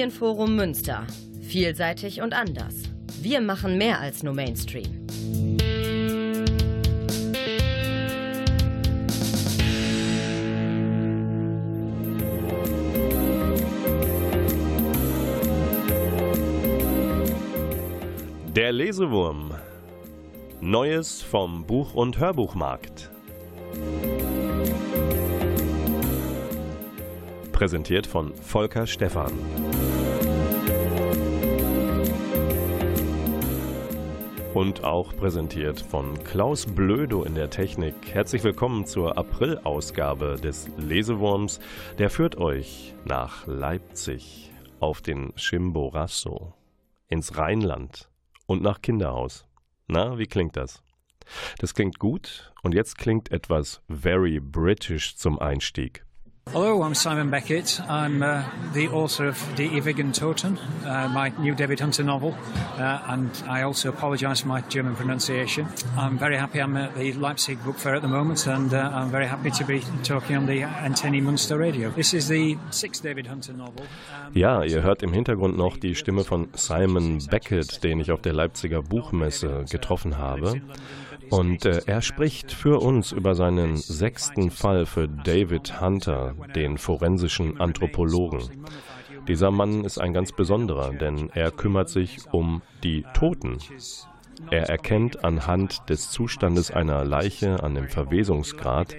Medienforum Münster. Vielseitig und anders. Wir machen mehr als nur Mainstream. Der Lesewurm. Neues vom Buch- und Hörbuchmarkt. Präsentiert von Volker Stephan. Und auch präsentiert von Klaus Blödo in der Technik. Herzlich willkommen zur April-Ausgabe des Lesewurms. Der führt euch nach Leipzig auf den Chimborazo, ins Rheinland und nach Kinderhaus. Na, wie klingt das? Das klingt gut und jetzt klingt etwas very British zum Einstieg. Hello, I'm Simon Beckett. I'm uh, the author of The Evigan Toten, uh, my new David Hunter novel, uh, and I also apologise for my German pronunciation. I'm very happy I'm at the Leipzig Book Fair at the moment, and uh, I'm very happy to be talking on the Antenni Munster Radio. This is the sixth David Hunter novel. Ja, ihr hört im Hintergrund noch die Stimme von Simon Beckett, den ich auf der Leipziger Buchmesse getroffen habe. Und äh, er spricht für uns über seinen sechsten Fall für David Hunter, den forensischen Anthropologen. Dieser Mann ist ein ganz besonderer, denn er kümmert sich um die Toten. Er erkennt anhand des Zustandes einer Leiche, an dem Verwesungsgrad,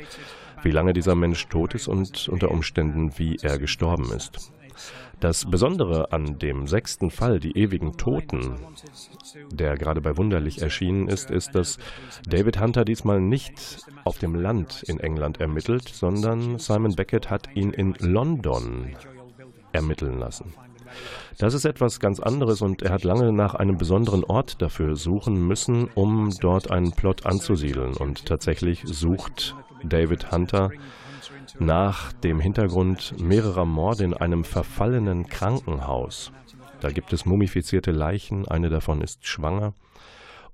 wie lange dieser Mensch tot ist und unter Umständen, wie er gestorben ist. Das Besondere an dem sechsten Fall, die ewigen Toten, der gerade bei Wunderlich erschienen ist, ist, dass David Hunter diesmal nicht auf dem Land in England ermittelt, sondern Simon Beckett hat ihn in London ermitteln lassen. Das ist etwas ganz anderes und er hat lange nach einem besonderen Ort dafür suchen müssen, um dort einen Plot anzusiedeln. Und tatsächlich sucht David Hunter nach dem Hintergrund mehrerer Morde in einem verfallenen Krankenhaus. Da gibt es mumifizierte Leichen, eine davon ist schwanger.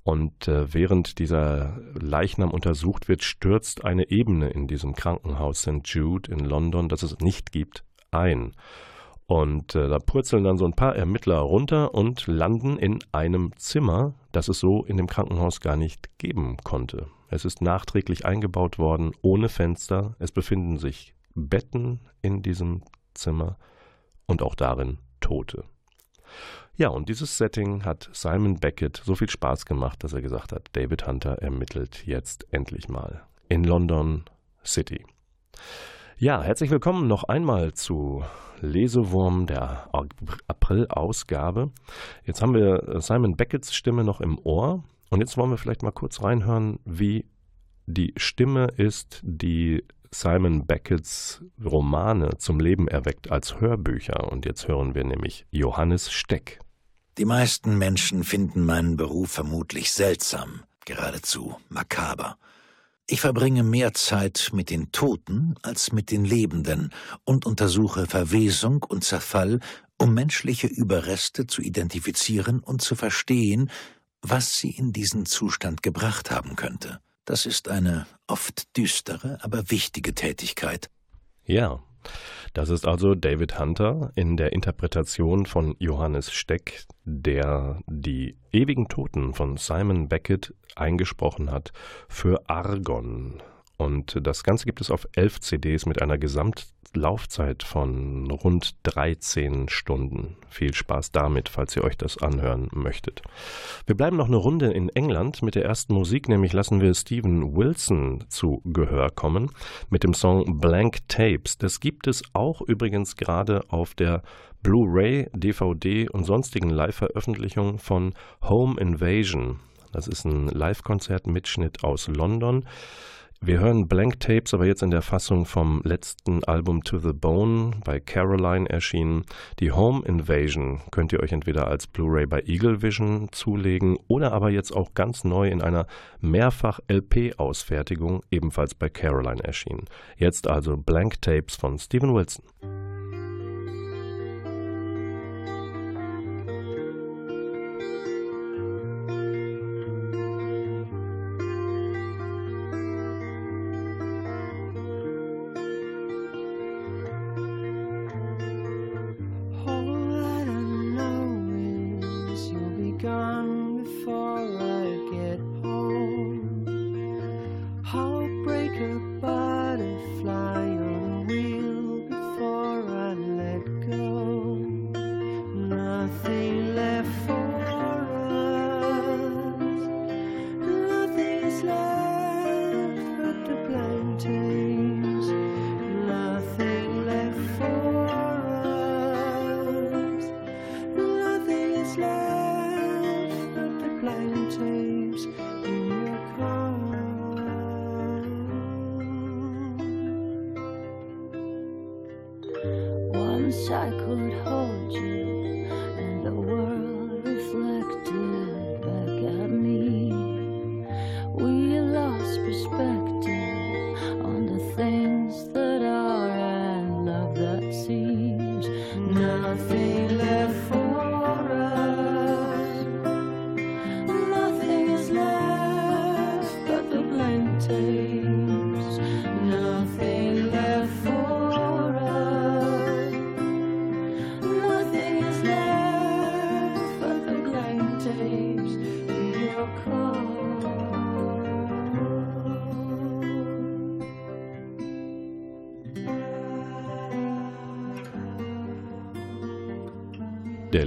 Und äh, während dieser Leichnam untersucht wird, stürzt eine Ebene in diesem Krankenhaus St. Jude in London, das es nicht gibt, ein. Und äh, da purzeln dann so ein paar Ermittler runter und landen in einem Zimmer, das es so in dem Krankenhaus gar nicht geben konnte. Es ist nachträglich eingebaut worden, ohne Fenster. Es befinden sich Betten in diesem Zimmer und auch darin Tote. Ja, und dieses Setting hat Simon Beckett so viel Spaß gemacht, dass er gesagt hat, David Hunter ermittelt jetzt endlich mal in London City. Ja, herzlich willkommen noch einmal zu Lesewurm der April-Ausgabe. Jetzt haben wir Simon Becketts Stimme noch im Ohr und jetzt wollen wir vielleicht mal kurz reinhören, wie die Stimme ist, die Simon Becketts Romane zum Leben erweckt als Hörbücher. Und jetzt hören wir nämlich Johannes Steck. Die meisten Menschen finden meinen Beruf vermutlich seltsam, geradezu makaber. Ich verbringe mehr Zeit mit den Toten als mit den Lebenden und untersuche Verwesung und Zerfall, um menschliche Überreste zu identifizieren und zu verstehen, was sie in diesen Zustand gebracht haben könnte. Das ist eine oft düstere, aber wichtige Tätigkeit. Ja, das ist also David Hunter in der Interpretation von Johannes Steck, der die ewigen Toten von Simon Beckett eingesprochen hat für Argon. Und das Ganze gibt es auf elf CDs mit einer Gesamtlaufzeit von rund 13 Stunden. Viel Spaß damit, falls ihr euch das anhören möchtet. Wir bleiben noch eine Runde in England mit der ersten Musik, nämlich lassen wir Stephen Wilson zu Gehör kommen mit dem Song Blank Tapes. Das gibt es auch übrigens gerade auf der Blu-ray, DVD und sonstigen Live-Veröffentlichungen von Home Invasion. Das ist ein Live-Konzert-Mitschnitt aus London. Wir hören Blank Tapes, aber jetzt in der Fassung vom letzten Album To the Bone bei Caroline erschienen. Die Home Invasion könnt ihr euch entweder als Blu-ray bei Eagle Vision zulegen oder aber jetzt auch ganz neu in einer Mehrfach-LP-Ausfertigung ebenfalls bei Caroline erschienen. Jetzt also Blank Tapes von Steven Wilson.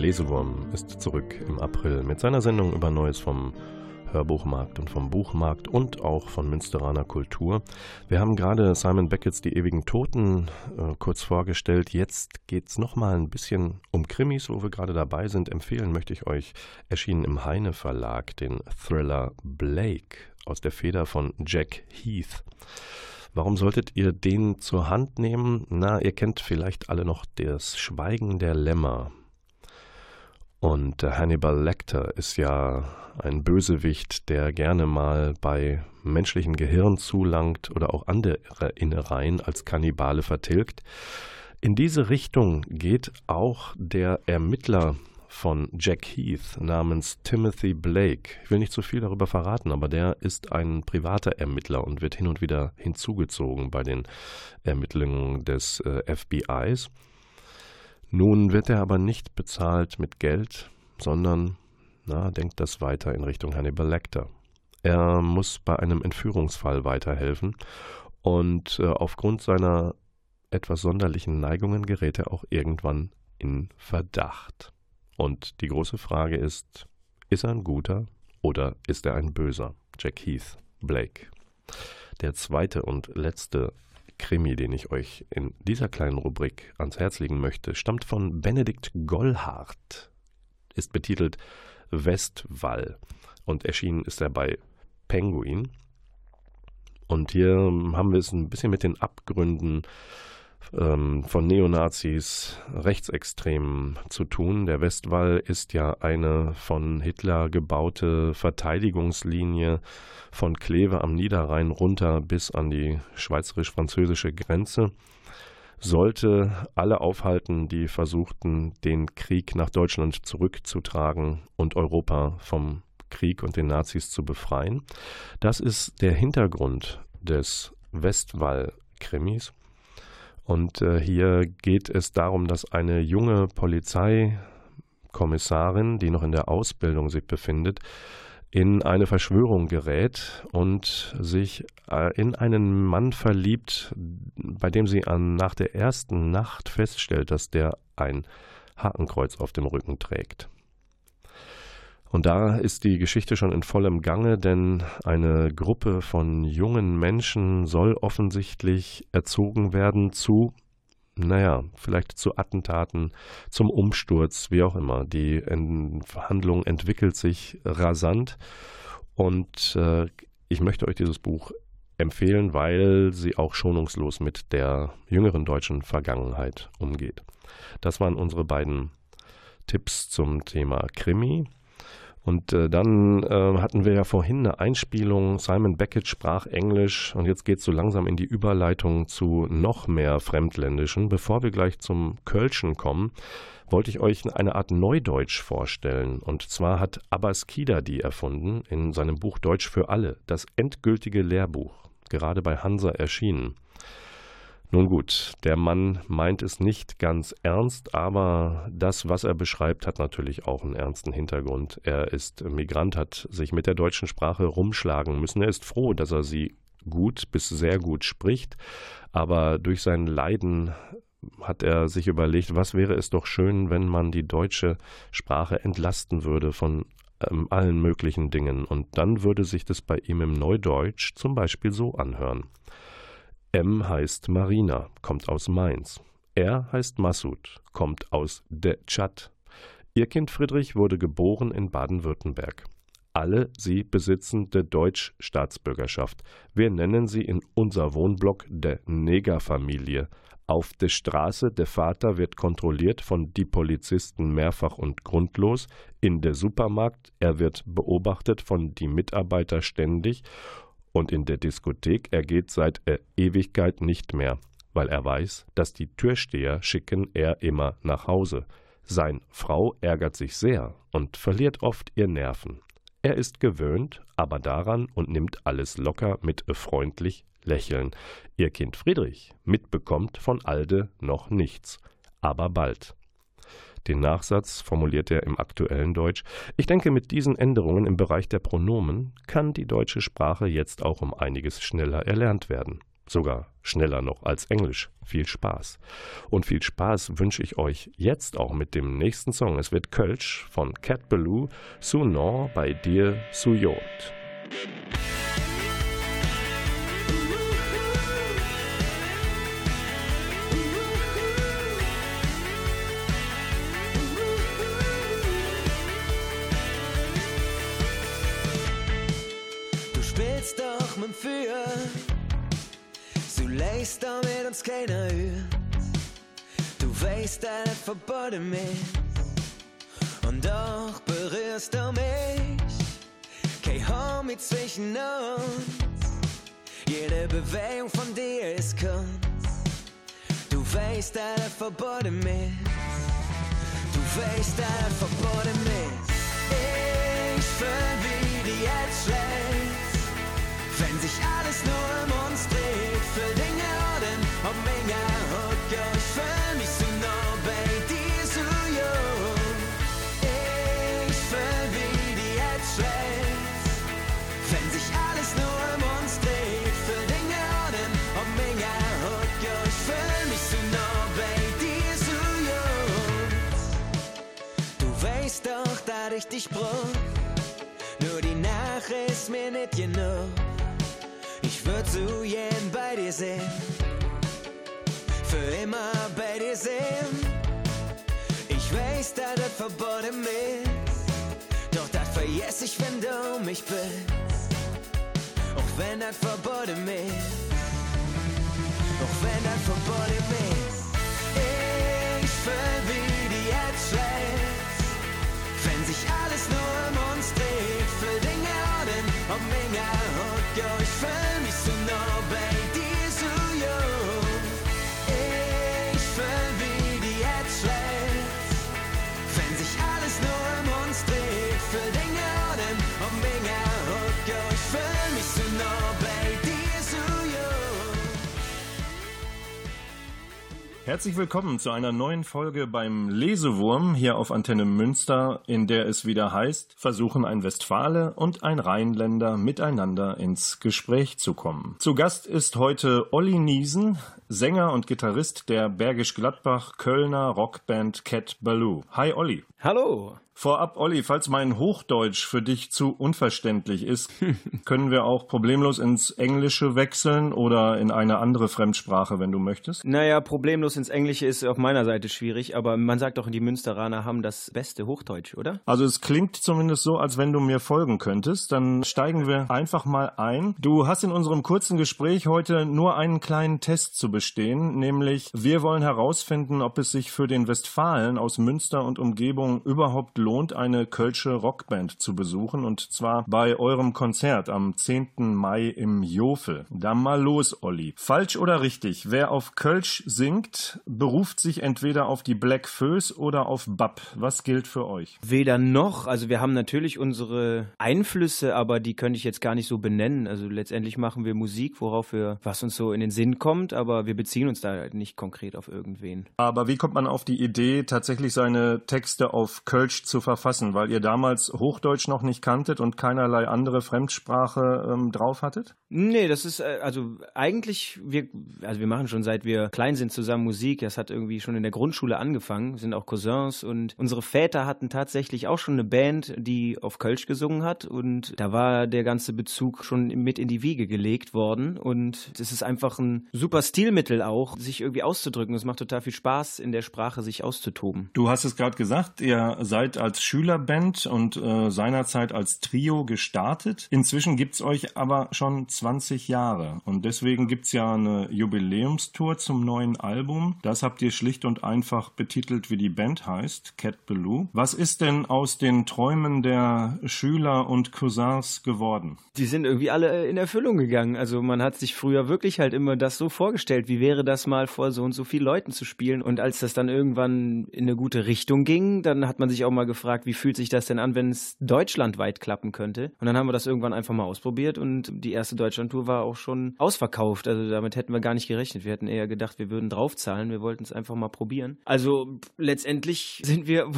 Lesewurm ist zurück im April mit seiner Sendung über Neues vom Hörbuchmarkt und vom Buchmarkt und auch von Münsteraner Kultur. Wir haben gerade Simon Becketts Die ewigen Toten äh, kurz vorgestellt. Jetzt geht es nochmal ein bisschen um Krimis, wo wir gerade dabei sind. Empfehlen möchte ich euch, erschienen im Heine Verlag, den Thriller Blake aus der Feder von Jack Heath. Warum solltet ihr den zur Hand nehmen? Na, ihr kennt vielleicht alle noch das Schweigen der Lämmer und Hannibal Lecter ist ja ein Bösewicht, der gerne mal bei menschlichem Gehirn zulangt oder auch andere Innereien als Kannibale vertilgt. In diese Richtung geht auch der Ermittler von Jack Heath namens Timothy Blake. Ich will nicht zu viel darüber verraten, aber der ist ein privater Ermittler und wird hin und wieder hinzugezogen bei den Ermittlungen des äh, FBIs. Nun wird er aber nicht bezahlt mit Geld, sondern na, denkt das weiter in Richtung Hannibal Lecter. Er muss bei einem Entführungsfall weiterhelfen und äh, aufgrund seiner etwas sonderlichen Neigungen gerät er auch irgendwann in Verdacht. Und die große Frage ist, ist er ein guter oder ist er ein böser? Jack Heath, Blake. Der zweite und letzte Krimi, den ich euch in dieser kleinen Rubrik ans Herz legen möchte, stammt von Benedikt Gollhardt, ist betitelt Westwall und erschienen ist er bei Penguin. Und hier haben wir es ein bisschen mit den Abgründen ähm, von Neonazis, Rechtsextremen zu tun. Der Westwall ist ja eine von Hitler gebaute Verteidigungslinie von Kleve am Niederrhein runter bis an die schweizerisch-französische Grenze. Sollte alle aufhalten, die versuchten, den Krieg nach Deutschland zurückzutragen und Europa vom Krieg und den Nazis zu befreien. Das ist der Hintergrund des Westwall-Krimis. Und äh, hier geht es darum, dass eine junge Polizeikommissarin, die noch in der Ausbildung sich befindet, in eine Verschwörung gerät und sich äh, in einen Mann verliebt, bei dem sie an, nach der ersten Nacht feststellt, dass der ein Hakenkreuz auf dem Rücken trägt. Und da ist die Geschichte schon in vollem Gange, denn eine Gruppe von jungen Menschen soll offensichtlich erzogen werden zu, naja, vielleicht zu Attentaten, zum Umsturz, wie auch immer. Die Handlung entwickelt sich rasant und äh, ich möchte euch dieses Buch empfehlen, weil sie auch schonungslos mit der jüngeren deutschen Vergangenheit umgeht. Das waren unsere beiden Tipps zum Thema Krimi. Und äh, dann äh, hatten wir ja vorhin eine Einspielung, Simon Beckett sprach Englisch und jetzt geht es so langsam in die Überleitung zu noch mehr Fremdländischen. Bevor wir gleich zum Kölschen kommen, wollte ich euch eine Art Neudeutsch vorstellen. Und zwar hat Abbas Kida die erfunden in seinem Buch Deutsch für alle, das endgültige Lehrbuch, gerade bei Hansa erschienen. Nun gut, der Mann meint es nicht ganz ernst, aber das, was er beschreibt, hat natürlich auch einen ernsten Hintergrund. Er ist Migrant, hat sich mit der deutschen Sprache rumschlagen müssen. Er ist froh, dass er sie gut bis sehr gut spricht, aber durch sein Leiden hat er sich überlegt, was wäre es doch schön, wenn man die deutsche Sprache entlasten würde von ähm, allen möglichen Dingen. Und dann würde sich das bei ihm im Neudeutsch zum Beispiel so anhören. M heißt Marina, kommt aus Mainz. R heißt Massoud, kommt aus de Tschad. Ihr Kind Friedrich wurde geboren in Baden-Württemberg. Alle sie besitzen de Deutsch-Staatsbürgerschaft. Wir nennen sie in unser Wohnblock de Negerfamilie. Auf der Straße, der Vater wird kontrolliert von die Polizisten mehrfach und grundlos. In der Supermarkt, er wird beobachtet von die Mitarbeiter ständig. Und in der Diskothek, er geht seit er Ewigkeit nicht mehr, weil er weiß, dass die Türsteher schicken er immer nach Hause. Sein Frau ärgert sich sehr und verliert oft ihr Nerven. Er ist gewöhnt, aber daran und nimmt alles locker mit freundlich Lächeln. Ihr Kind Friedrich mitbekommt von Alde noch nichts, aber bald. Den Nachsatz formuliert er im aktuellen Deutsch. Ich denke, mit diesen Änderungen im Bereich der Pronomen kann die deutsche Sprache jetzt auch um einiges schneller erlernt werden. Sogar schneller noch als Englisch. Viel Spaß. Und viel Spaß wünsche ich euch jetzt auch mit dem nächsten Song. Es wird Kölsch von Cat Ballou, Sunon bei dir Suyot. Du lässt damit uns keiner hört. Du weißt, dass das verboten ist, und doch berührst du mich. Kein Homie zwischen uns, jede Bewegung von dir ist Kunst. Du weißt, dass das verboten ist, du weißt, dass das verboten ist. Dich brauch. Nur die Nacht ist mir nicht genug. Ich würd so gern bei dir sein. Für immer bei dir sein. Ich weiß, dass das verboten ist. Doch das vergess ich, wenn du mich bist. Auch wenn das verboten ist. Auch wenn das verboten ist. Ich fühl, wie nur um uns dreht, für Dinge Orden, ob Menge und ja, Herzlich willkommen zu einer neuen Folge beim Lesewurm hier auf Antenne Münster, in der es wieder heißt, versuchen ein Westfale und ein Rheinländer miteinander ins Gespräch zu kommen. Zu Gast ist heute Olli Niesen, Sänger und Gitarrist der Bergisch Gladbach Kölner Rockband Cat Ballou. Hi Olli. Hallo. Vorab, Olli, falls mein Hochdeutsch für dich zu unverständlich ist, können wir auch problemlos ins Englische wechseln oder in eine andere Fremdsprache, wenn du möchtest. Naja, problemlos ins Englische ist auf meiner Seite schwierig, aber man sagt doch, die Münsteraner haben das beste Hochdeutsch, oder? Also es klingt zumindest so, als wenn du mir folgen könntest. Dann steigen wir einfach mal ein. Du hast in unserem kurzen Gespräch heute nur einen kleinen Test zu bestehen, nämlich wir wollen herausfinden, ob es sich für den Westfalen aus Münster und Umgebung überhaupt lohnt, eine kölsche Rockband zu besuchen und zwar bei eurem Konzert am 10. Mai im Jofel. Da mal los, Olli. Falsch oder richtig? Wer auf Kölsch singt, beruft sich entweder auf die Black Föß oder auf Bab. Was gilt für euch? Weder noch. Also wir haben natürlich unsere Einflüsse, aber die könnte ich jetzt gar nicht so benennen. Also letztendlich machen wir Musik, worauf wir, was uns so in den Sinn kommt, aber wir beziehen uns da nicht konkret auf irgendwen. Aber wie kommt man auf die Idee, tatsächlich seine Texte auf Kölsch zu verfassen? Weil ihr damals Hochdeutsch noch nicht kanntet und keinerlei andere Fremdsprache ähm, drauf hattet? Nee, das ist äh, also eigentlich wir also wir machen schon seit wir klein sind zusammen Musik. Das hat irgendwie schon in der Grundschule angefangen, sind auch Cousins und unsere Väter hatten tatsächlich auch schon eine Band, die auf Kölsch gesungen hat und da war der ganze Bezug schon mit in die Wiege gelegt worden und es ist einfach ein super Stilmittel auch, sich irgendwie auszudrücken. Es macht total viel Spaß in der Sprache sich auszutoben. Du hast es gerade gesagt, ihr seid als Schülerband und äh, seinerzeit als Trio gestartet. Inzwischen gibt's euch aber schon 20 Jahre und deswegen gibt's ja eine Jubiläumstour zum neuen Album. Das habt ihr schlicht und einfach betitelt, wie die Band heißt, Cat Ballou. Was ist denn aus den Träumen der Schüler und Cousins geworden? Die sind irgendwie alle in Erfüllung gegangen. Also man hat sich früher wirklich halt immer das so vorgestellt, wie wäre das mal vor so und so vielen Leuten zu spielen. Und als das dann irgendwann in eine gute Richtung ging, dann hat man sich auch mal gefragt, wie fühlt sich das denn an, wenn es deutschlandweit klappen könnte. Und dann haben wir das irgendwann einfach mal ausprobiert und die erste Deutschlandtour war auch schon ausverkauft. Also damit hätten wir gar nicht gerechnet. Wir hätten eher gedacht, wir würden draufzahlen. Wir wollten es einfach mal probieren. Also letztendlich sind wir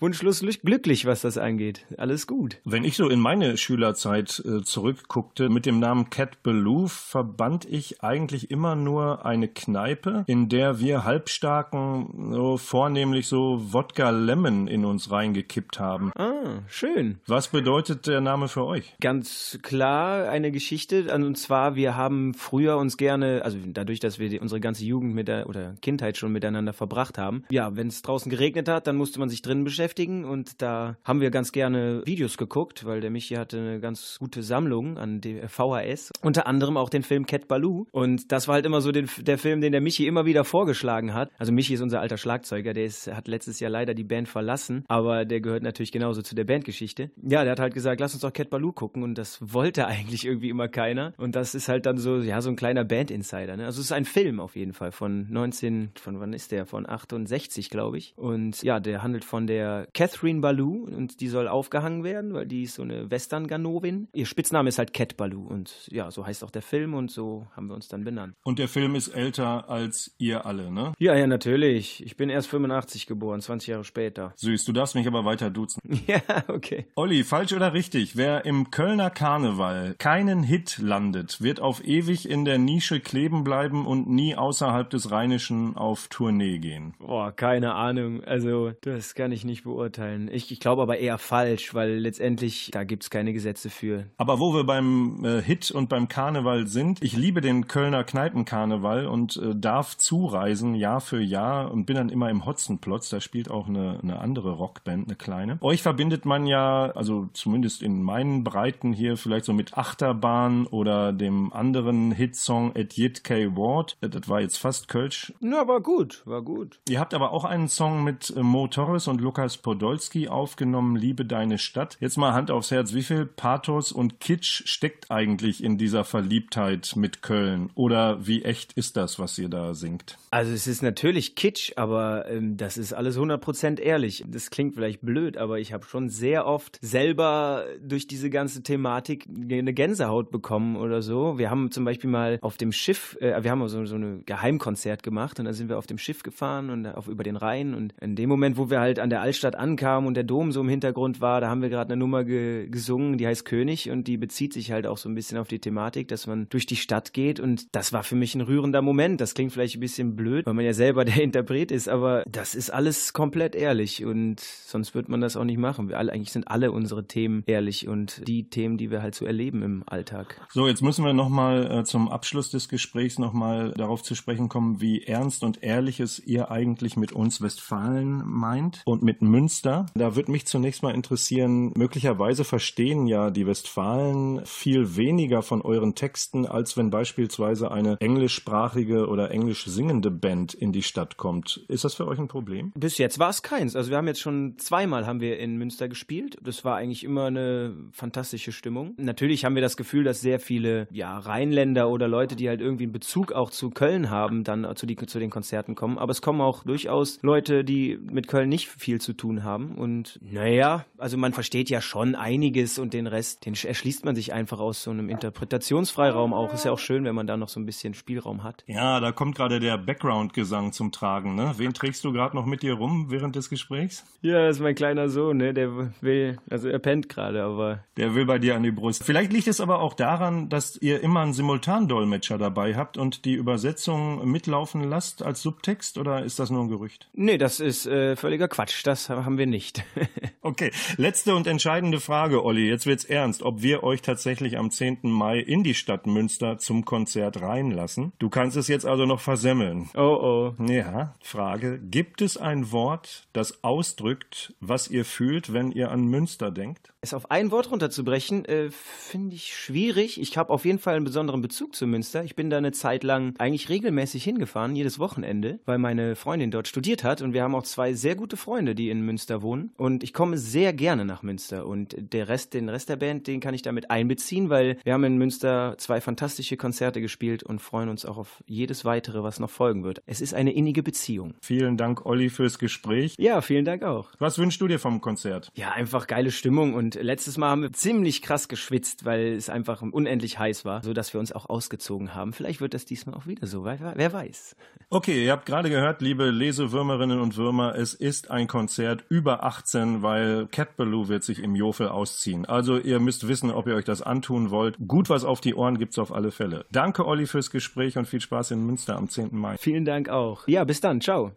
wunschlos glücklich, was das angeht. Alles gut. Wenn ich so in meine Schülerzeit äh, zurückguckte, mit dem Namen Cat Ballou verband ich eigentlich immer nur eine Kneipe, in der wir Halbstarken so vornehmlich so Wodka Lemon in uns reingekippt haben. Ah, schön. Was bedeutet der Name für euch? Ganz klar eine Geschichte. Und zwar, wir haben früher uns gerne, also dadurch, dass wir die, unsere ganze Jugend mit der oder Kindheit schon miteinander verbracht haben. Ja, wenn es draußen geregnet hat, dann musste man sich drinnen beschäftigen und da haben wir ganz gerne Videos geguckt, weil der Michi hatte eine ganz gute Sammlung an VHS. Unter anderem auch den Film Cat Baloo. Und das war halt immer so den, der Film, den der Michi immer wieder vorgeschlagen hat. Also Michi ist unser alter Schlagzeuger, der ist, hat letztes Jahr leider die Band verlassen, aber der gehört natürlich genauso zu der Bandgeschichte. Ja, der hat halt gesagt, lass uns doch Cat Baloo gucken und das wollte eigentlich irgendwie immer keiner. Und das ist halt dann so, ja, so ein kleiner Band-Insider. Ne? Also es ist ein Film auf jeden Fall von 19, von wann ist der? Von 68, glaube ich. Und ja, der handelt von der Catherine Baloo und die soll aufgehangen werden, weil die ist so eine Western-Ganovin. Ihr Spitzname ist halt Cat Baloo und ja, so heißt auch der Film und so haben wir uns dann benannt. Und der Film ist älter als ihr alle, ne? Ja, ja, natürlich. Ich bin erst 85 geboren, 20 Jahre später. Süß, du darfst mich aber weiter duzen. Ja, okay. Olli, falsch oder richtig? Wer im Kölner Karneval keinen Hit landet, wird auf ewig in der Nische kleben bleiben und nie außerhalb des Rheinischen auf Tournee gehen. Boah, keine Ahnung. Also, das kann ich nicht beurteilen. Ich, ich glaube aber eher falsch, weil letztendlich da gibt es keine Gesetze für. Aber wo wir beim äh, Hit und beim Karneval sind, ich liebe den Kölner Kneipenkarneval und äh, darf zureisen Jahr für Jahr und bin dann immer im Hotzenplotz. Da spielt auch eine, eine andere Rockband, eine kleine. Euch verbindet man ja, also zumindest in meinen Breiten hier, vielleicht so mit Achterbahn oder dem anderen Hitsong Edith K. Ward. Äh, Das war jetzt fast Kölsch. Na, war gut, war gut. Ihr habt aber auch einen Song mit äh, Mo Torres und Lukas Podolski aufgenommen, Liebe deine Stadt. Jetzt mal Hand aufs Herz, wie viel Pathos und Kitsch steckt eigentlich in dieser Verliebtheit mit Köln? Oder wie echt ist das, was ihr da singt? Also es ist natürlich Kitsch, aber ähm, das ist alles 100% ehrlich. Das klingt vielleicht blöd, aber ich habe schon sehr oft selber durch diese ganze Thematik eine Gänsehaut bekommen oder so. Wir haben zum Beispiel mal auf dem Schiff, äh, wir haben so, so ein Geheimkonzert gemacht und dann sind wir auf dem Schiff gefahren und auf über den Rhein und in dem Moment, wo wir halt an der Altstadt ankamen und der Dom so im Hintergrund war, da haben wir gerade eine Nummer ge gesungen, die heißt König und die bezieht sich halt auch so ein bisschen auf die Thematik, dass man durch die Stadt geht und das war für mich ein rührender Moment. Das klingt vielleicht ein bisschen blöd, weil man ja selber der Interpret ist, aber das ist alles komplett ehrlich und sonst wird man das auch nicht machen. Wir alle, eigentlich sind alle unsere Themen ehrlich und die Themen, die wir halt so erleben im Alltag. So, jetzt müssen wir nochmal äh, zum Abschluss des Gesprächs nochmal darauf zu sprechen kommen, wie ernst und ehrlich es ihr eigentlich mit uns Westfalen meint und mit Münster. Da würde mich zunächst mal interessieren, möglicherweise verstehen ja die Westfalen viel weniger von euren Texten, als wenn beispielsweise eine englischsprachige oder englisch singende Band in die Stadt kommt. Ist das für euch ein Problem? Bis jetzt war es keins. Also wir haben jetzt schon zweimal haben wir in Münster gespielt. Das war eigentlich immer eine fantastische Stimmung. Natürlich haben wir das Gefühl, dass sehr viele ja, Rheinländer oder Leute, die halt irgendwie einen Bezug auch zu Köln haben, dann zu, die, zu den Konzerten kommen. Aber es kommen auch durchaus Leute, die mit Köln nicht viel zu tun haben. Und naja, also man versteht ja schon einiges und den Rest, den erschließt man sich einfach aus so einem Interpretationsfreiraum auch. Ist ja auch schön, wenn man da noch so ein bisschen Spielraum hat. Ja, da kommt gerade der Background-Gesang zum Tragen. Ne? Wen trägst du gerade noch mit dir rum während des Gesprächs? Ja, ist mein kleiner Sohn, ne? Der will, also er pennt gerade, aber. Der will bei dir an die Brust. Vielleicht liegt es aber auch daran, dass ihr immer einen Simultandolmetscher dabei habt und die Übersetzung mitlaufen lasst als Subtext oder ist das nur ein Gerücht? Nee, das ist äh, völliger Quatsch. Das haben wir nicht. Okay, letzte und entscheidende Frage, Olli. Jetzt wird's ernst, ob wir euch tatsächlich am 10. Mai in die Stadt Münster zum Konzert reinlassen. Du kannst es jetzt also noch versemmeln. Oh oh. Ja, Frage. Gibt es ein Wort, das ausdrückt, was ihr fühlt, wenn ihr an Münster denkt? Es auf ein Wort runterzubrechen, äh, finde ich schwierig. Ich habe auf jeden Fall einen besonderen Bezug zu Münster. Ich bin da eine Zeit lang eigentlich regelmäßig hingefahren, jedes Wochenende, weil meine Freundin dort studiert hat und wir haben auch zwei sehr gute Freunde, die in Münster wohnen. Und ich komme sehr gerne nach Münster und der Rest, den Rest der Band, den kann ich damit einbeziehen, weil wir haben in Münster zwei fantastische Konzerte gespielt und freuen uns auch auf jedes weitere, was noch folgen wird. Es ist eine innige Beziehung. Vielen Dank, Olli, fürs Gespräch. Ja, vielen Dank auch. Was wünschst du dir vom Konzert? Ja, einfach geile Stimmung und letztes Mal haben wir ziemlich krass geschwitzt, weil es einfach unendlich heiß war, sodass wir uns auch ausgezogen haben. Vielleicht wird das diesmal auch wieder so, wer, wer weiß. Okay, ihr habt gerade gehört, liebe Lesewürmerinnen und Würmer, es ist ein Konzert über 18, weil Cat Ballou wird sich im Jofel ausziehen. Also ihr müsst wissen, ob ihr euch das antun wollt. Gut was auf die Ohren gibt's auf alle Fälle. Danke, Olli, fürs Gespräch und viel Spaß in Münster am 10. Mai. Vielen Dank auch. Ja, bis dann. Ciao.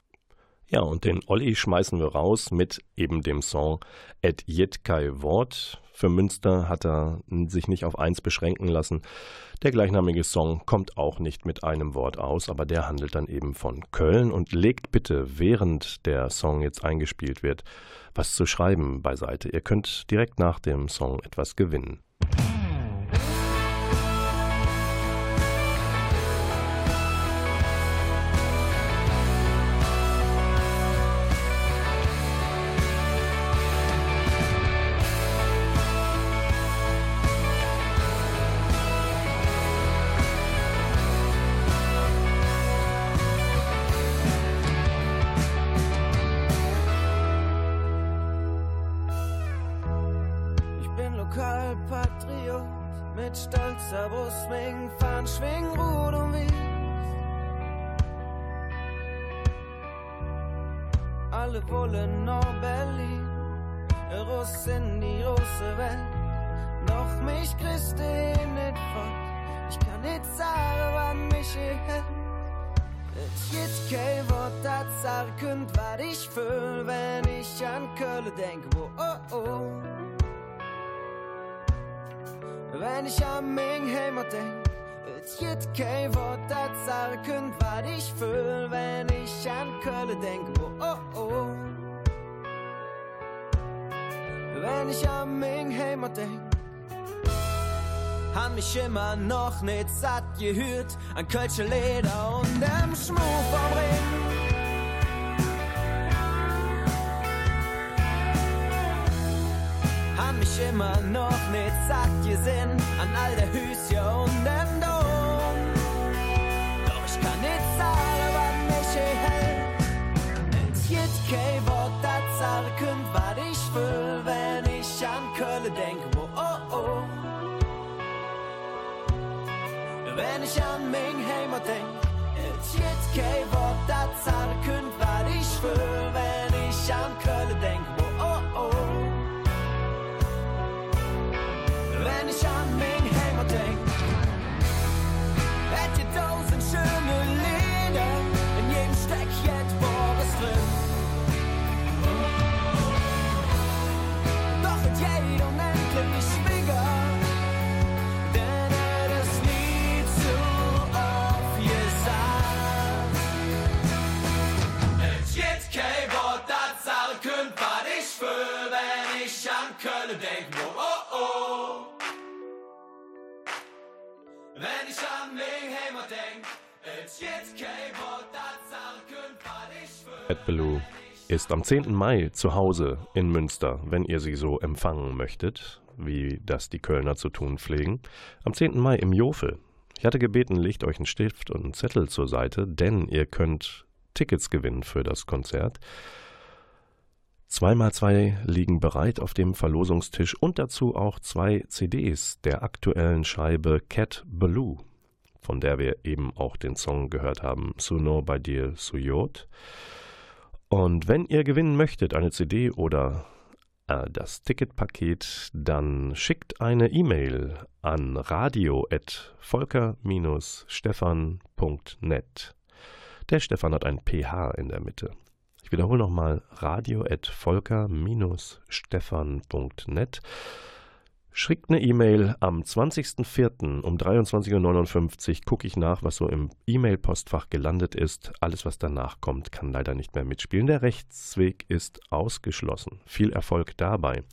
Ja, und den Olli schmeißen wir raus mit eben dem Song Et Jet Kai Wort. Für Münster hat er sich nicht auf eins beschränken lassen. Der gleichnamige Song kommt auch nicht mit einem Wort aus, aber der handelt dann eben von Köln und legt bitte, während der Song jetzt eingespielt wird, was zu schreiben beiseite. Ihr könnt direkt nach dem Song etwas gewinnen. Ich an mein Heimat denk, han mich immer noch nicht satt gehört an Kölsche Leder und dem Schmuck vom Ring. Han mich immer noch nicht satt gesehen an all der Hüsje und dem Dom. Doch ich kann nicht sagen, was mich hält. Es gibt kein Wort, das könnt, was ich fühl, Wenn ich an mein Heimat denk, es gibt kein Wort, das sagen könnt, was ich fühl, wenn ich an Köln denk, oh, oh, oh. Wenn ich an mein Heimat denk, hätt ihr tausend schöne Lieder, in jedem Steck jetzt Boris drin. Doch in jedem endlich schwinger, ich an mein Heimat denk, es gibt kein Wort, das sagen was ich Ballou ist am 10. Mai zu Hause in Münster, wenn ihr sie so empfangen möchtet, wie das die Kölner zu tun pflegen. Am 10. Mai im Jofel. Ich hatte gebeten, legt euch einen Stift und einen Zettel zur Seite, denn ihr könnt Tickets gewinnen für das Konzert. Zweimal zwei liegen bereit auf dem Verlosungstisch und dazu auch zwei CDs der aktuellen Scheibe Cat Ballou, von der wir eben auch den Song gehört haben, Suno bei dir Suyot. Und wenn ihr gewinnen möchtet, eine CD oder äh, das Ticketpaket, dann schickt eine E-Mail an radio.volker-stefan.net. Der Stefan hat ein PH in der Mitte. Ich wiederhole nochmal radio.volker-stefan.net. Schickt eine E-Mail am 20.04. um 23.59 Uhr. Gucke ich nach, was so im E-Mail-Postfach gelandet ist. Alles, was danach kommt, kann leider nicht mehr mitspielen. Der Rechtsweg ist ausgeschlossen. Viel Erfolg dabei.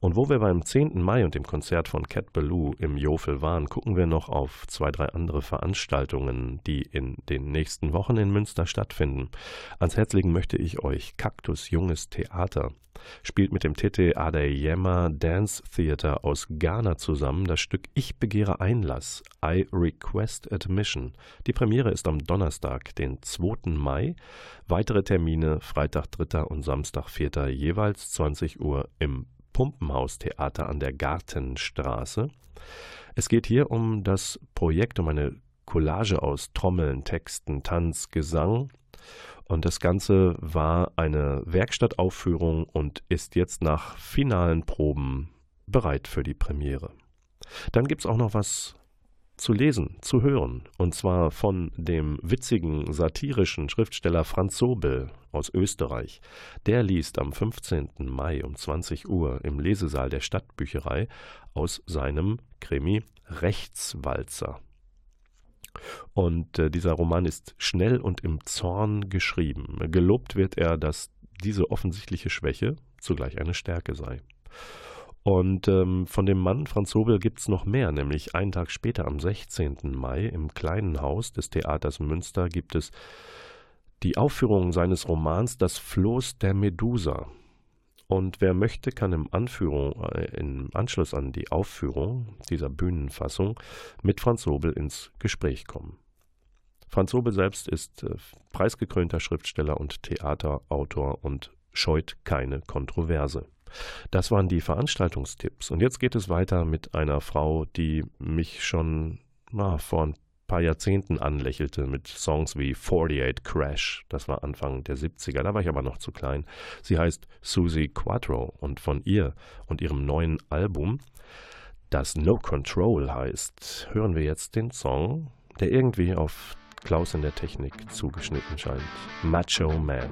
Und wo wir beim 10. Mai und dem Konzert von Cat Ballou im Jofel waren, gucken wir noch auf zwei, drei andere Veranstaltungen, die in den nächsten Wochen in Münster stattfinden. Ans Herz legen möchte ich euch Kaktus Junges Theater spielt mit dem Tete Adeyema Dance Theater aus Ghana zusammen das Stück Ich begehre Einlass, I Request Admission. Die Premiere ist am Donnerstag, den 2. Mai. Weitere Termine Freitag 3. und Samstag 4. jeweils 20 Uhr im Pumpenhaus-Theater an der Gartenstraße. Es geht hier um das Projekt, um eine Collage aus Trommeln, Texten, Tanz, Gesang und das Ganze war eine Werkstattaufführung und ist jetzt nach finalen Proben bereit für die Premiere. Dann gibt es auch noch was zu lesen, zu hören, und zwar von dem witzigen, satirischen Schriftsteller Franz Sobel aus Österreich. Der liest am 15. Mai um 20 Uhr im Lesesaal der Stadtbücherei aus seinem Krimi Rechtswalzer. Und äh, dieser Roman ist schnell und im Zorn geschrieben. Gelobt wird er, dass diese offensichtliche Schwäche zugleich eine Stärke sei. Und ähm, von dem Mann Franz Hobel gibt es noch mehr, nämlich einen Tag später, am 16. Mai, im kleinen Haus des Theaters Münster, gibt es die Aufführung seines Romans Das Floß der Medusa. Und wer möchte, kann im, Anführung, äh, im Anschluss an die Aufführung dieser Bühnenfassung mit Franz Sobel ins Gespräch kommen. Franz Sobel selbst ist äh, preisgekrönter Schriftsteller und Theaterautor und scheut keine Kontroverse. Das waren die Veranstaltungstipps. Und jetzt geht es weiter mit einer Frau, die mich schon na, vor ein paar Jahrzehnten anlächelte mit Songs wie 48 Crash, das war Anfang der 70er, da war ich aber noch zu klein. Sie heißt Susie Quattro und von ihr und ihrem neuen Album, das No Control heißt, hören wir jetzt den Song, der irgendwie auf Klaus in der Technik zugeschnitten scheint. Macho Man.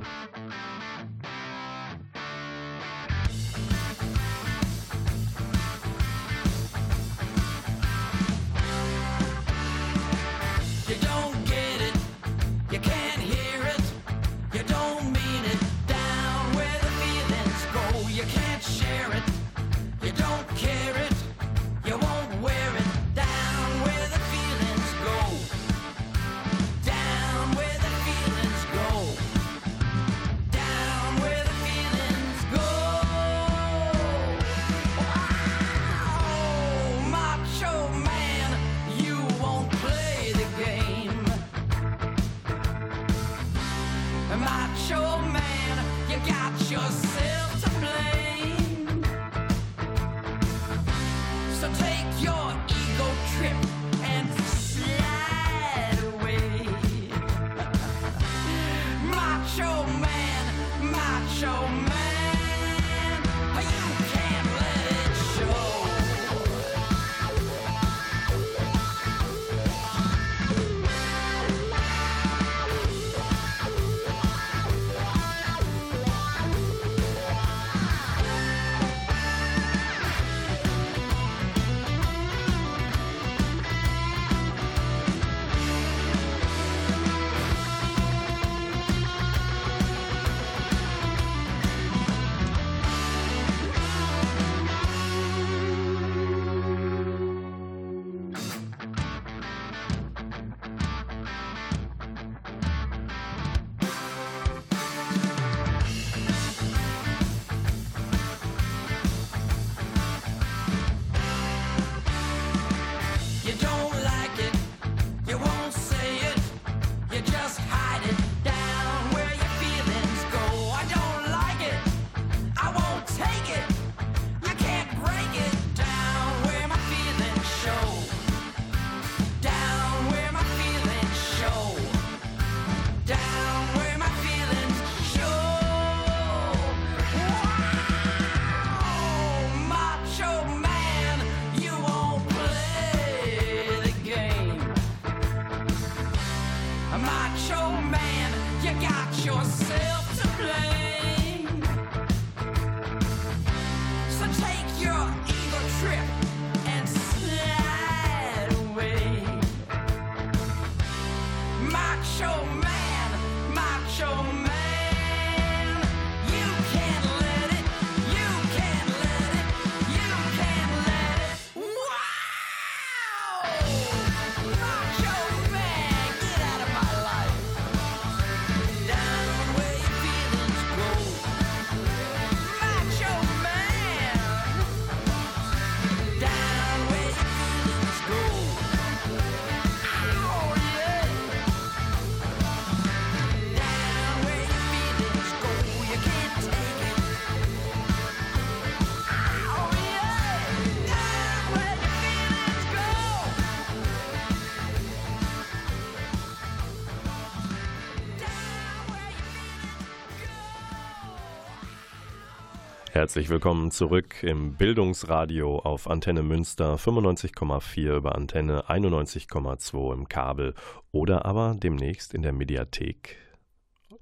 Herzlich willkommen zurück im Bildungsradio auf Antenne Münster 95,4 über Antenne 91,2 im Kabel oder aber demnächst in der Mediathek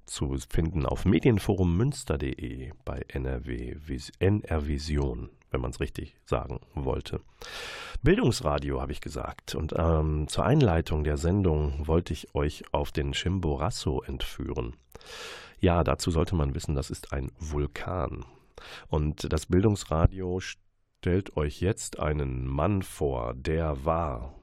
zu finden auf medienforummünster.de bei NRW Vis- NR Vision, wenn man es richtig sagen wollte. Bildungsradio habe ich gesagt und ähm, zur Einleitung der Sendung wollte ich euch auf den Chimborazo entführen. Ja, dazu sollte man wissen, das ist ein Vulkan. Und das Bildungsradio stellt euch jetzt einen Mann vor, der war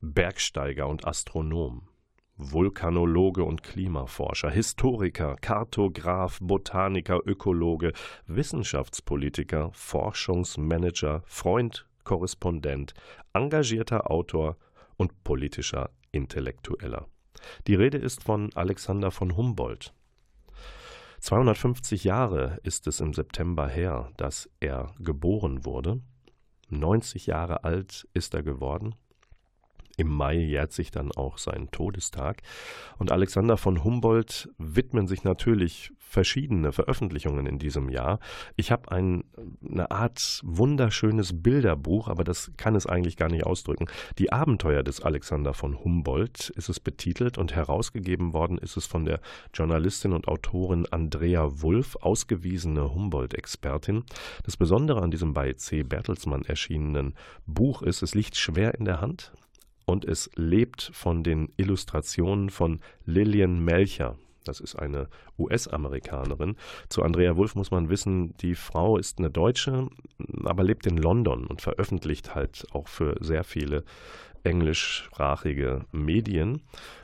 Bergsteiger und Astronom, Vulkanologe und Klimaforscher, Historiker, Kartograf, Botaniker, Ökologe, Wissenschaftspolitiker, Forschungsmanager, Freund, Korrespondent, engagierter Autor und politischer Intellektueller. Die Rede ist von Alexander von Humboldt. 250 Jahre ist es im September her, dass er geboren wurde. 90 Jahre alt ist er geworden. Im Mai jährt sich dann auch sein Todestag. Und Alexander von Humboldt widmen sich natürlich verschiedene Veröffentlichungen in diesem Jahr. Ich habe ein, eine Art wunderschönes Bilderbuch, aber das kann es eigentlich gar nicht ausdrücken. Die Abenteuer des Alexander von Humboldt ist es betitelt und herausgegeben worden ist es von der Journalistin und Autorin Andrea Wulff, ausgewiesene Humboldt-Expertin. Das Besondere an diesem bei C. Bertelsmann erschienenen Buch ist, es liegt schwer in der Hand und es lebt von den Illustrationen von Lillian Melcher. Das ist eine US-Amerikanerin. Zu Andrea Wulff muss man wissen, die Frau ist eine Deutsche, aber lebt in London und veröffentlicht halt auch für sehr viele englischsprachige Medien.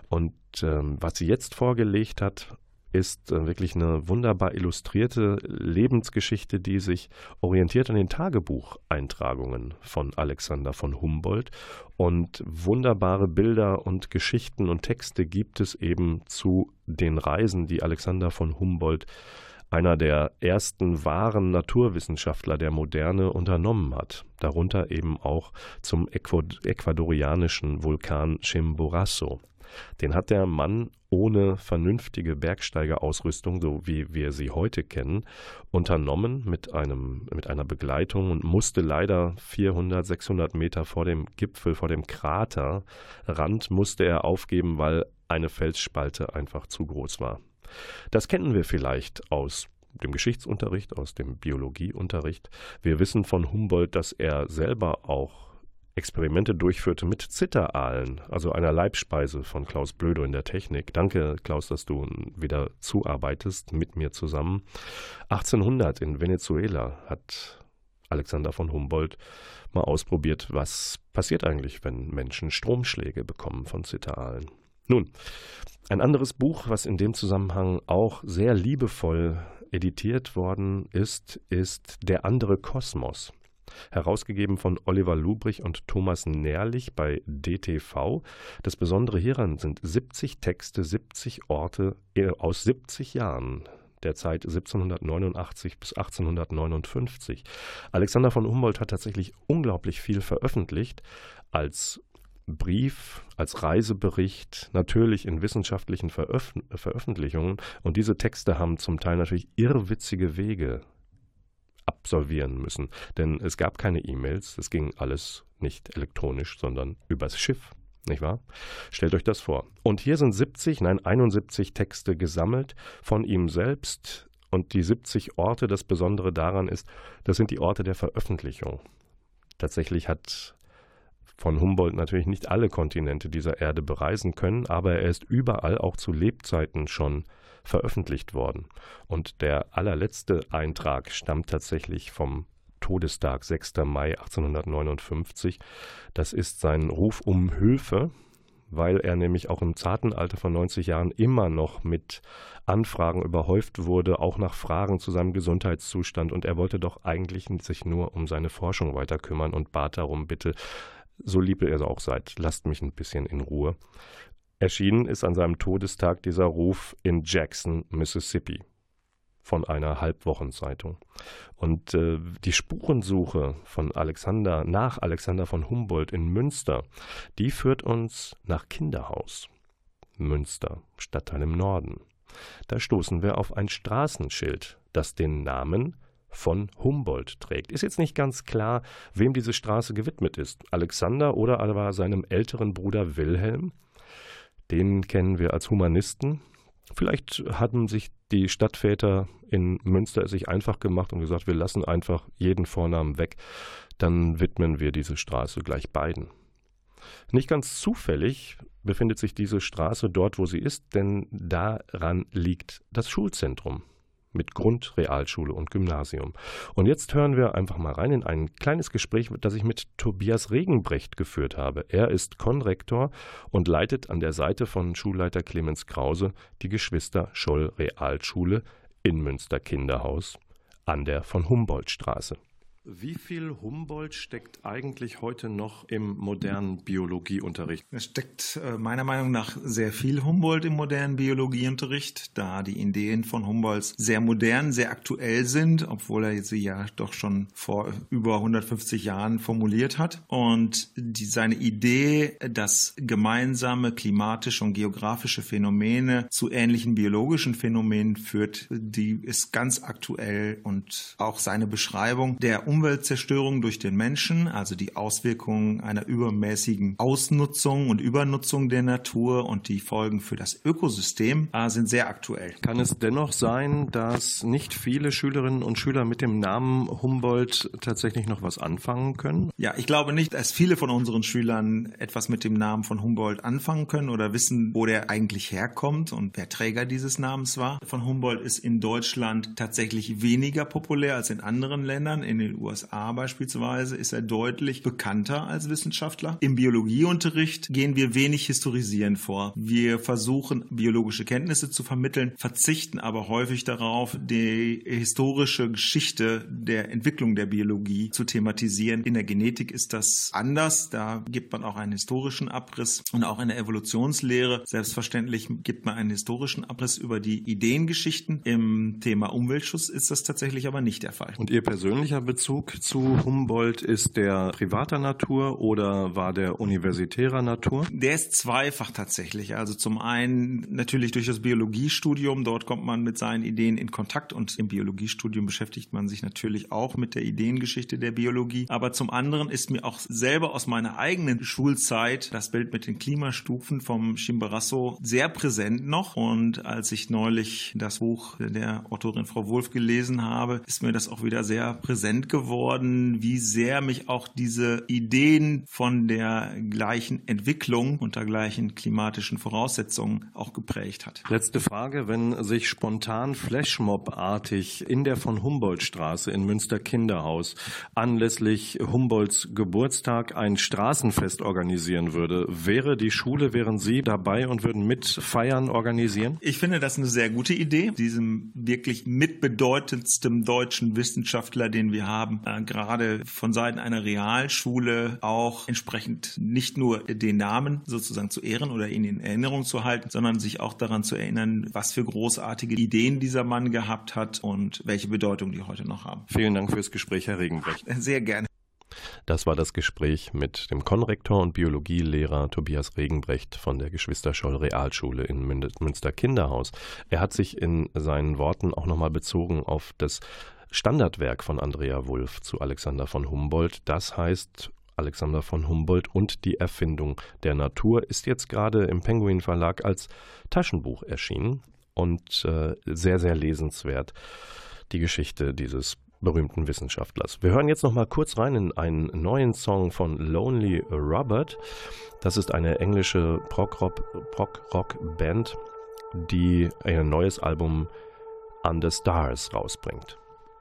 Und ähm, was sie jetzt vorgelegt hat, ist äh, wirklich eine wunderbar illustrierte Lebensgeschichte, die sich orientiert an den Tagebucheintragungen von Alexander von Humboldt. Und wunderbare Bilder und Geschichten und Texte gibt es eben zu den Reisen, die Alexander von Humboldt einer der ersten wahren Naturwissenschaftler der Moderne unternommen hat, darunter eben auch zum ecuadorianischen Vulkan Chimborazo. Den hat der Mann ohne vernünftige Bergsteigerausrüstung, so wie wir sie heute kennen, unternommen mit, einem, mit einer Begleitung und musste leider 400, 600 Meter vor dem Gipfel, vor dem Kraterrand, musste er aufgeben, weil eine Felsspalte einfach zu groß war. Das kennen wir vielleicht aus dem Geschichtsunterricht, aus dem Biologieunterricht. Wir wissen von Humboldt, dass er selber auch Experimente durchführte mit Zitteraalen, also einer Leibspeise von Klaus Blödo in der Technik. Danke, Klaus, dass du wieder zuarbeitest mit mir zusammen. 1800 in Venezuela hat Alexander von Humboldt mal ausprobiert, was passiert eigentlich, wenn Menschen Stromschläge bekommen von Zitteraalen. Nun, ein anderes Buch, was in dem Zusammenhang auch sehr liebevoll editiert worden ist, ist Der andere Kosmos. Herausgegeben von Oliver Lubrich und Thomas Nährlich bei DTV. Das Besondere hieran sind 70 Texte, 70 Orte aus 70 Jahren der Zeit 1789 bis 1859. Alexander von Humboldt hat tatsächlich unglaublich viel veröffentlicht als Brief, als Reisebericht, natürlich in wissenschaftlichen Veröf Veröffentlichungen. Und diese Texte haben zum Teil natürlich irrwitzige Wege absolvieren müssen. Denn es gab keine E-Mails, es ging alles nicht elektronisch, sondern übers Schiff. Nicht wahr? Stellt euch das vor. Und hier sind 70, nein 71 Texte gesammelt von ihm selbst. Und die 70 Orte, das Besondere daran ist, das sind die Orte der Veröffentlichung. Tatsächlich hat von Humboldt natürlich nicht alle Kontinente dieser Erde bereisen können, aber er ist überall auch zu Lebzeiten schon veröffentlicht worden. Und der allerletzte Eintrag stammt tatsächlich vom Todestag 6. Mai 1859. Das ist sein Ruf um Hilfe, weil er nämlich auch im zarten Alter von 90 Jahren immer noch mit Anfragen überhäuft wurde, auch nach Fragen zu seinem Gesundheitszustand. Und er wollte doch eigentlich sich nur um seine Forschung weiter kümmern und bat darum, bitte, so lieb ihr auch seid, lasst mich ein bisschen in Ruhe. Erschienen ist an seinem Todestag dieser Ruf in Jackson, Mississippi von einer Halbwochenzeitung. Und äh, die Spurensuche von Alexander nach Alexander von Humboldt in Münster, die führt uns nach Kinderhaus. Münster, Stadtteil im Norden. Da stoßen wir auf ein Straßenschild, das den Namen von Humboldt trägt. Ist jetzt nicht ganz klar, wem diese Straße gewidmet ist. Alexander oder aber seinem älteren Bruder Wilhelm. Den kennen wir als Humanisten. Vielleicht hatten sich die Stadtväter in Münster es sich einfach gemacht und gesagt, wir lassen einfach jeden Vornamen weg, dann widmen wir diese Straße gleich beiden. Nicht ganz zufällig befindet sich diese Straße dort, wo sie ist, denn daran liegt das Schulzentrum mit Grund, Realschule und Gymnasium. Und jetzt hören wir einfach mal rein in ein kleines Gespräch, das ich mit Tobias Regenbrecht geführt habe. Er ist Konrektor und leitet an der Seite von Schulleiter Clemens Krause die Geschwister Scholl Realschule in Münster Kinderhaus an der von Humboldt Straße. Wie viel Humboldt steckt eigentlich heute noch im modernen Biologieunterricht? Es steckt äh, meiner Meinung nach sehr viel Humboldt im modernen Biologieunterricht, da die Ideen von Humboldt sehr modern, sehr aktuell sind, obwohl er sie ja doch schon vor über 150 Jahren formuliert hat. Und die, seine Idee, dass gemeinsame klimatische und geografische Phänomene zu ähnlichen biologischen Phänomenen führt, die ist ganz aktuell und auch seine Beschreibung der um Umweltzerstörung durch den Menschen, also die Auswirkungen einer übermäßigen Ausnutzung und Übernutzung der Natur und die Folgen für das Ökosystem äh, sind sehr aktuell. Kann es dennoch sein, dass nicht viele Schülerinnen und Schüler mit dem Namen Humboldt tatsächlich noch was anfangen können? Ja, ich glaube nicht, dass viele von unseren Schülern etwas mit dem Namen von Humboldt anfangen können oder wissen, wo der eigentlich herkommt und wer Träger dieses Namens war. Von Humboldt ist in Deutschland tatsächlich weniger populär als in anderen Ländern. In den USA beispielsweise ist er deutlich bekannter als Wissenschaftler. Im Biologieunterricht gehen wir wenig historisierend vor. Wir versuchen biologische Kenntnisse zu vermitteln, verzichten aber häufig darauf, die historische Geschichte der Entwicklung der Biologie zu thematisieren. In der Genetik ist das anders. Da gibt man auch einen historischen Abriss und auch in der Evolutionslehre. Selbstverständlich gibt man einen historischen Abriss über die Ideengeschichten. Im Thema Umweltschutz ist das tatsächlich aber nicht der Fall. Und Ihr persönlicher Bezug Bezug zu Humboldt ist der privater Natur oder war der universitärer Natur? Der ist zweifach tatsächlich. Also zum einen natürlich durch das Biologiestudium. Dort kommt man mit seinen Ideen in Kontakt und im Biologiestudium beschäftigt man sich natürlich auch mit der Ideengeschichte der Biologie. Aber zum anderen ist mir auch selber aus meiner eigenen Schulzeit das Bild mit den Klimastufen vom Chimborazo sehr präsent noch. Und als ich neulich das Buch der Autorin Frau Wolf gelesen habe, ist mir das auch wieder sehr präsent geworden geworden, wie sehr mich auch diese Ideen von der gleichen Entwicklung unter gleichen klimatischen Voraussetzungen auch geprägt hat. Letzte Frage, wenn sich spontan Flashmob-artig in der von Humboldt-Straße in Münster Kinderhaus anlässlich Humboldts Geburtstag ein Straßenfest organisieren würde, wäre die Schule, wären Sie dabei und würden mit Feiern organisieren? Ich finde das eine sehr gute Idee. Diesem wirklich mitbedeutendsten deutschen Wissenschaftler, den wir haben, äh, gerade von Seiten einer Realschule auch entsprechend nicht nur den Namen sozusagen zu ehren oder ihn in Erinnerung zu halten, sondern sich auch daran zu erinnern, was für großartige Ideen dieser Mann gehabt hat und welche Bedeutung die heute noch haben. Vielen Dank fürs Gespräch, Herr Regenbrecht. Sehr gerne. Das war das Gespräch mit dem Konrektor und Biologielehrer Tobias Regenbrecht von der Geschwister-Scholl Realschule in Münster Kinderhaus. Er hat sich in seinen Worten auch nochmal bezogen auf das Standardwerk von Andrea Wulff zu Alexander von Humboldt. Das heißt Alexander von Humboldt und die Erfindung der Natur ist jetzt gerade im Penguin Verlag als Taschenbuch erschienen und äh, sehr, sehr lesenswert. Die Geschichte dieses berühmten Wissenschaftlers. Wir hören jetzt noch mal kurz rein in einen neuen Song von Lonely Robert. Das ist eine englische Prog-Rock-Band, die ein neues Album Under Stars rausbringt.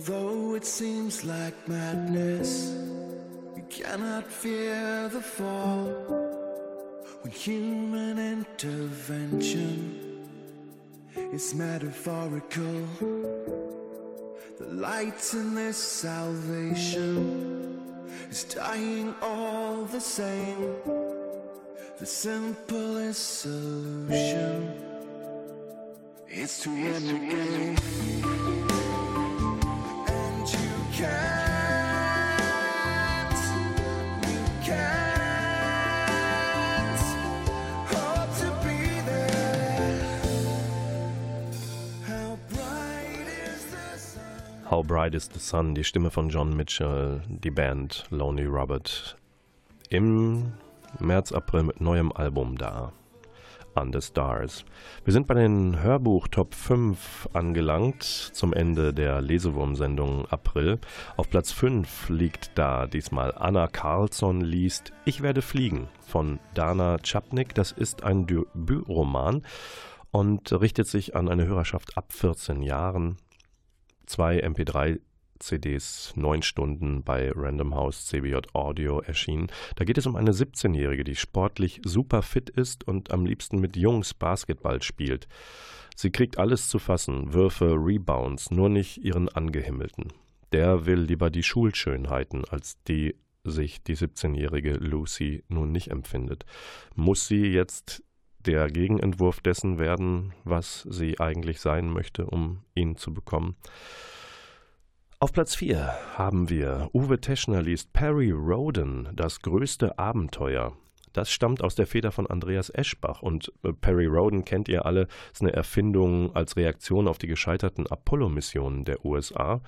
Although it seems like madness, you cannot fear the fall. When human intervention is metaphorical, the light in this salvation is dying all the same. The simplest solution is to renegade. And How bright is the sun? Die Stimme von John Mitchell, die Band Lonely Robert. Im März, April mit neuem Album da. Under Stars. Wir sind bei den Hörbuch Top 5 angelangt zum Ende der Lesewurm-Sendung April. Auf Platz 5 liegt da diesmal Anna Carlsson liest Ich werde fliegen von Dana Chapnik. Das ist ein Debütroman und richtet sich an eine Hörerschaft ab 14 Jahren. Zwei MP3 CDs, neun Stunden bei Random House CBJ Audio erschienen. Da geht es um eine 17-Jährige, die sportlich super fit ist und am liebsten mit Jungs Basketball spielt. Sie kriegt alles zu fassen, Würfe, Rebounds, nur nicht ihren Angehimmelten. Der will lieber die Schulschönheiten, als die sich die 17-jährige Lucy nun nicht empfindet. Muss sie jetzt der Gegenentwurf dessen werden, was sie eigentlich sein möchte, um ihn zu bekommen? Auf Platz 4 haben wir Uwe Teschner liest Perry Roden, das größte Abenteuer. Das stammt aus der Feder von Andreas Eschbach. Und äh, Perry Roden kennt ihr alle, ist eine Erfindung als Reaktion auf die gescheiterten Apollo-Missionen der USA,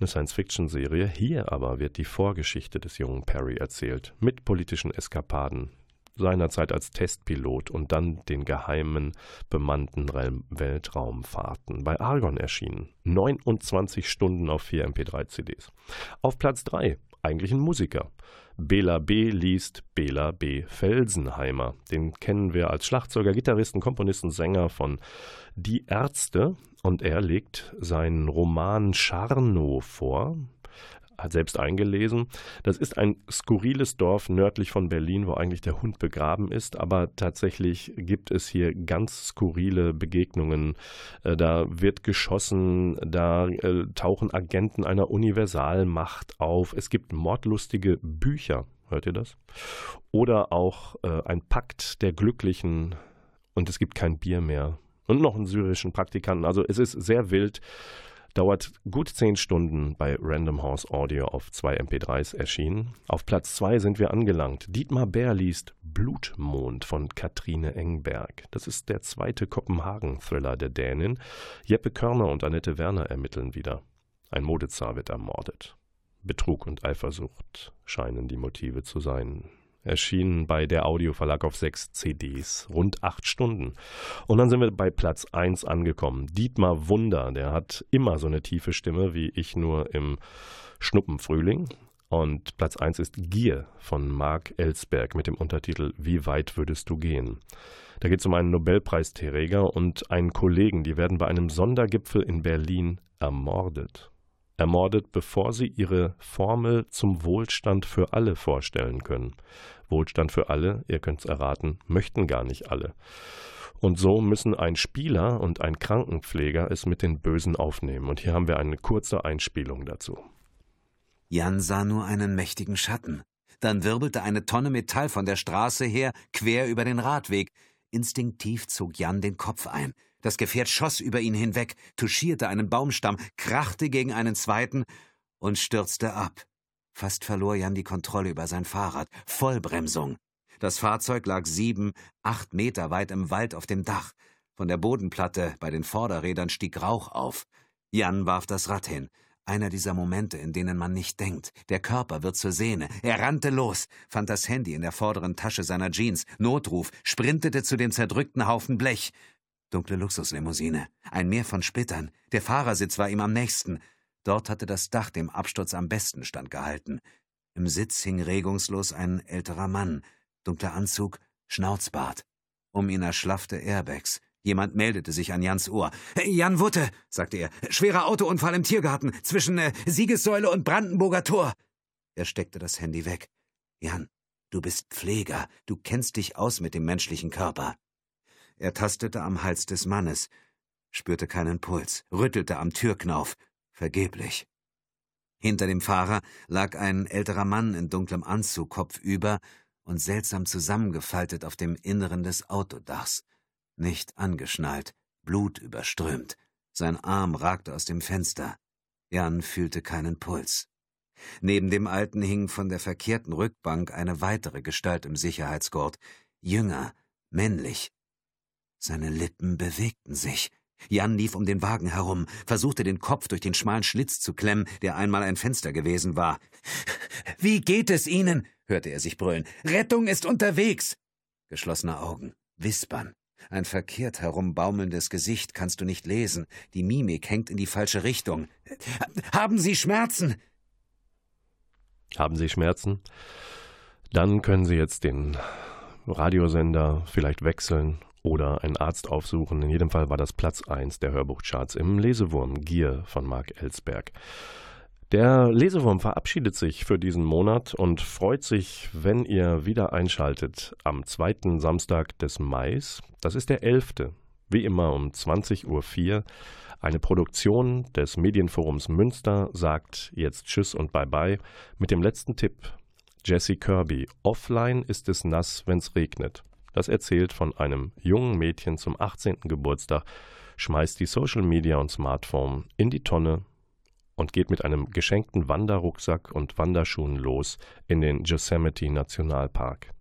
eine Science-Fiction-Serie. Hier aber wird die Vorgeschichte des jungen Perry erzählt, mit politischen Eskapaden, seinerzeit als Testpilot und dann den geheimen bemannten Weltraumfahrten. Bei Argon erschienen. 29 Stunden auf vier MP3-CDs. Auf Platz 3 eigentlich ein Musiker. Bela B. liest Bela B. Felsenheimer. Den kennen wir als Schlagzeuger, Gitarristen, Komponisten, Sänger von Die Ärzte. Und er legt seinen Roman Scharnow vor, selbst eingelesen. Das ist ein skurriles Dorf nördlich von Berlin, wo eigentlich der Hund begraben ist, aber tatsächlich gibt es hier ganz skurrile Begegnungen. Äh, Da wird geschossen, da äh, tauchen Agenten einer Universalmacht auf. Es gibt mordlustige Bücher, hört ihr das? Oder auch äh, ein Pakt der Glücklichen und es gibt kein Bier mehr. Und noch einen syrischen Praktikanten. Also es ist sehr wild. Dauert gut zehn Stunden bei Random House Audio auf zwei MP3s erschienen. Auf Platz zwei sind wir angelangt. Dietmar Bär liest Blutmond von Katrine Engberg. Das ist der zweite Kopenhagen-Thriller der Dänin. Jeppe Körner und Annette Werner ermitteln wieder. Ein Modezar wird ermordet. Betrug und Eifersucht scheinen die Motive zu sein. Erschienen bei der Audioverlag auf sechs CDs, rund acht Stunden. Und dann sind wir bei Platz 1 angekommen. Dietmar Wunder, der hat immer so eine tiefe Stimme wie ich nur im Schnuppenfrühling. Und Platz 1 ist Gier von Mark Ellsberg mit dem Untertitel Wie weit würdest du gehen? Da geht es um einen Nobelpreisträger und einen Kollegen, die werden bei einem Sondergipfel in Berlin ermordet. Ermordet, bevor sie ihre Formel zum Wohlstand für alle vorstellen können. Wohlstand für alle, ihr könnt's erraten, möchten gar nicht alle. Und so müssen ein Spieler und ein Krankenpfleger es mit den Bösen aufnehmen. Und hier haben wir eine kurze Einspielung dazu. Jan sah nur einen mächtigen Schatten. Dann wirbelte eine Tonne Metall von der Straße her quer über den Radweg. Instinktiv zog Jan den Kopf ein. Das Gefährt schoss über ihn hinweg, touchierte einen Baumstamm, krachte gegen einen zweiten und stürzte ab. Fast verlor Jan die Kontrolle über sein Fahrrad. Vollbremsung. Das Fahrzeug lag sieben, acht Meter weit im Wald auf dem Dach. Von der Bodenplatte bei den Vorderrädern stieg Rauch auf. Jan warf das Rad hin. Einer dieser Momente, in denen man nicht denkt. Der Körper wird zur Sehne. Er rannte los, fand das Handy in der vorderen Tasche seiner Jeans, Notruf, sprintete zu dem zerdrückten Haufen Blech. Dunkle Luxuslimousine, ein Meer von Splittern. Der Fahrersitz war ihm am nächsten. Dort hatte das Dach dem Absturz am besten standgehalten. Im Sitz hing regungslos ein älterer Mann, dunkler Anzug, Schnauzbart. Um ihn erschlaffte Airbags. Jemand meldete sich an Jans Ohr. Jan Wutte, sagte er. Schwerer Autounfall im Tiergarten zwischen äh, Siegessäule und Brandenburger Tor. Er steckte das Handy weg. Jan, du bist Pfleger. Du kennst dich aus mit dem menschlichen Körper. Er tastete am Hals des Mannes, spürte keinen Puls, rüttelte am Türknauf. Vergeblich. Hinter dem Fahrer lag ein älterer Mann in dunklem Anzug kopfüber und seltsam zusammengefaltet auf dem Inneren des Autodachs nicht angeschnallt, blutüberströmt. Sein Arm ragte aus dem Fenster. Jan fühlte keinen Puls. Neben dem Alten hing von der verkehrten Rückbank eine weitere Gestalt im Sicherheitsgurt, jünger, männlich. Seine Lippen bewegten sich. Jan lief um den Wagen herum, versuchte den Kopf durch den schmalen Schlitz zu klemmen, der einmal ein Fenster gewesen war. Wie geht es Ihnen? hörte er sich brüllen. Rettung ist unterwegs. Geschlossene Augen, Wispern. Ein verkehrt herumbaumelndes Gesicht kannst du nicht lesen. Die Mimik hängt in die falsche Richtung. Haben Sie Schmerzen? Haben Sie Schmerzen? Dann können Sie jetzt den Radiosender vielleicht wechseln oder einen Arzt aufsuchen. In jedem Fall war das Platz 1 der Hörbuchcharts im Lesewurm Gier von Mark Ellsberg. Der Lesewurm verabschiedet sich für diesen Monat und freut sich, wenn ihr wieder einschaltet am zweiten Samstag des Mais. Das ist der 11. Wie immer um 20.04 Uhr. Eine Produktion des Medienforums Münster sagt jetzt Tschüss und Bye-bye mit dem letzten Tipp. Jesse Kirby. Offline ist es nass, wenn's regnet. Das erzählt von einem jungen Mädchen zum 18. Geburtstag, schmeißt die Social Media und Smartphone in die Tonne und geht mit einem geschenkten Wanderrucksack und Wanderschuhen los in den Yosemite Nationalpark.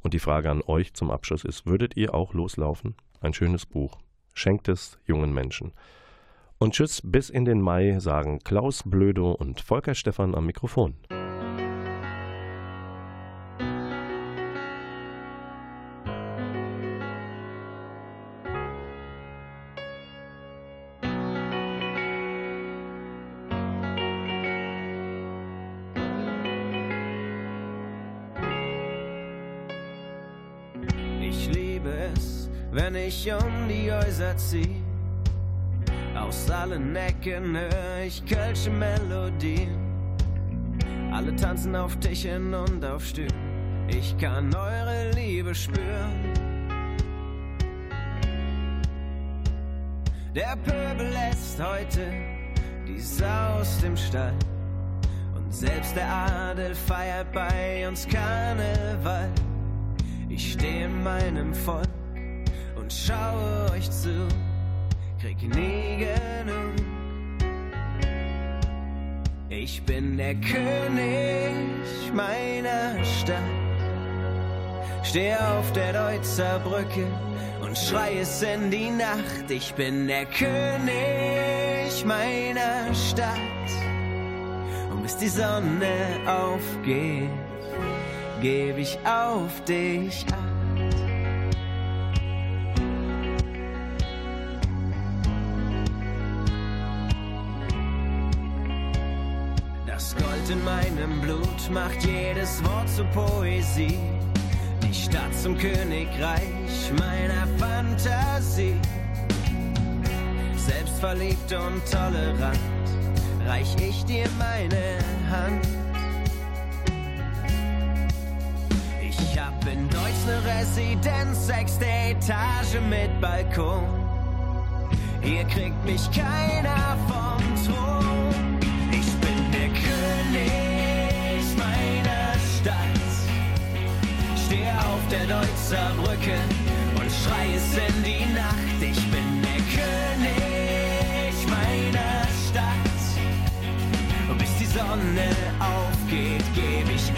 Und die Frage an euch zum Abschluss ist, würdet ihr auch loslaufen? Ein schönes Buch. Schenkt es jungen Menschen. Und tschüss bis in den Mai sagen Klaus Blödo und Volker Stephan am Mikrofon. Häuser zieh. Aus allen Ecken hör ich kölsche Melodien. Alle tanzen auf Tischen und auf Stühlen. Ich kann eure Liebe spüren. Der Pöbel lässt heute die Sau aus dem Stall. Und selbst der Adel feiert bei uns Karneval. Ich stehe in meinem Volk und schaue euch zu, krieg nie genug. Ich bin der König meiner Stadt, steh auf der Deutzer Brücke und schrei es in die Nacht. Ich bin der König meiner Stadt und bis die Sonne aufgeht geb ich auf dich acht. Macht jedes Wort zur Poesie. Die Stadt zum Königreich meiner Fantasie. Selbstverliebt und tolerant reich ich dir meine Hand. Ich hab in Deutsch ne Residenz, sechste Etage mit Balkon. Hier kriegt mich keiner vom Thron. Deutzerbrücke und schrei es in die Nacht. Ich bin der König meiner Stadt. Und bis die Sonne aufgeht, gebe ich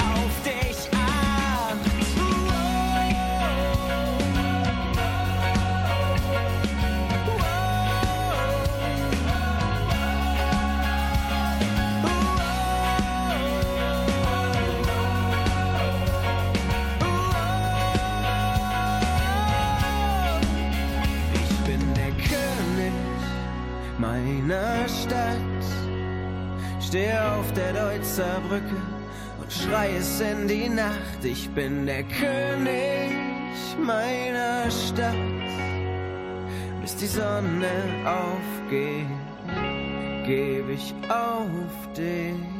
stehe auf der Deutzer Brücke und schrei es in die Nacht. Ich bin der König meiner Stadt, bis die Sonne aufgeht gebe ich auf dich.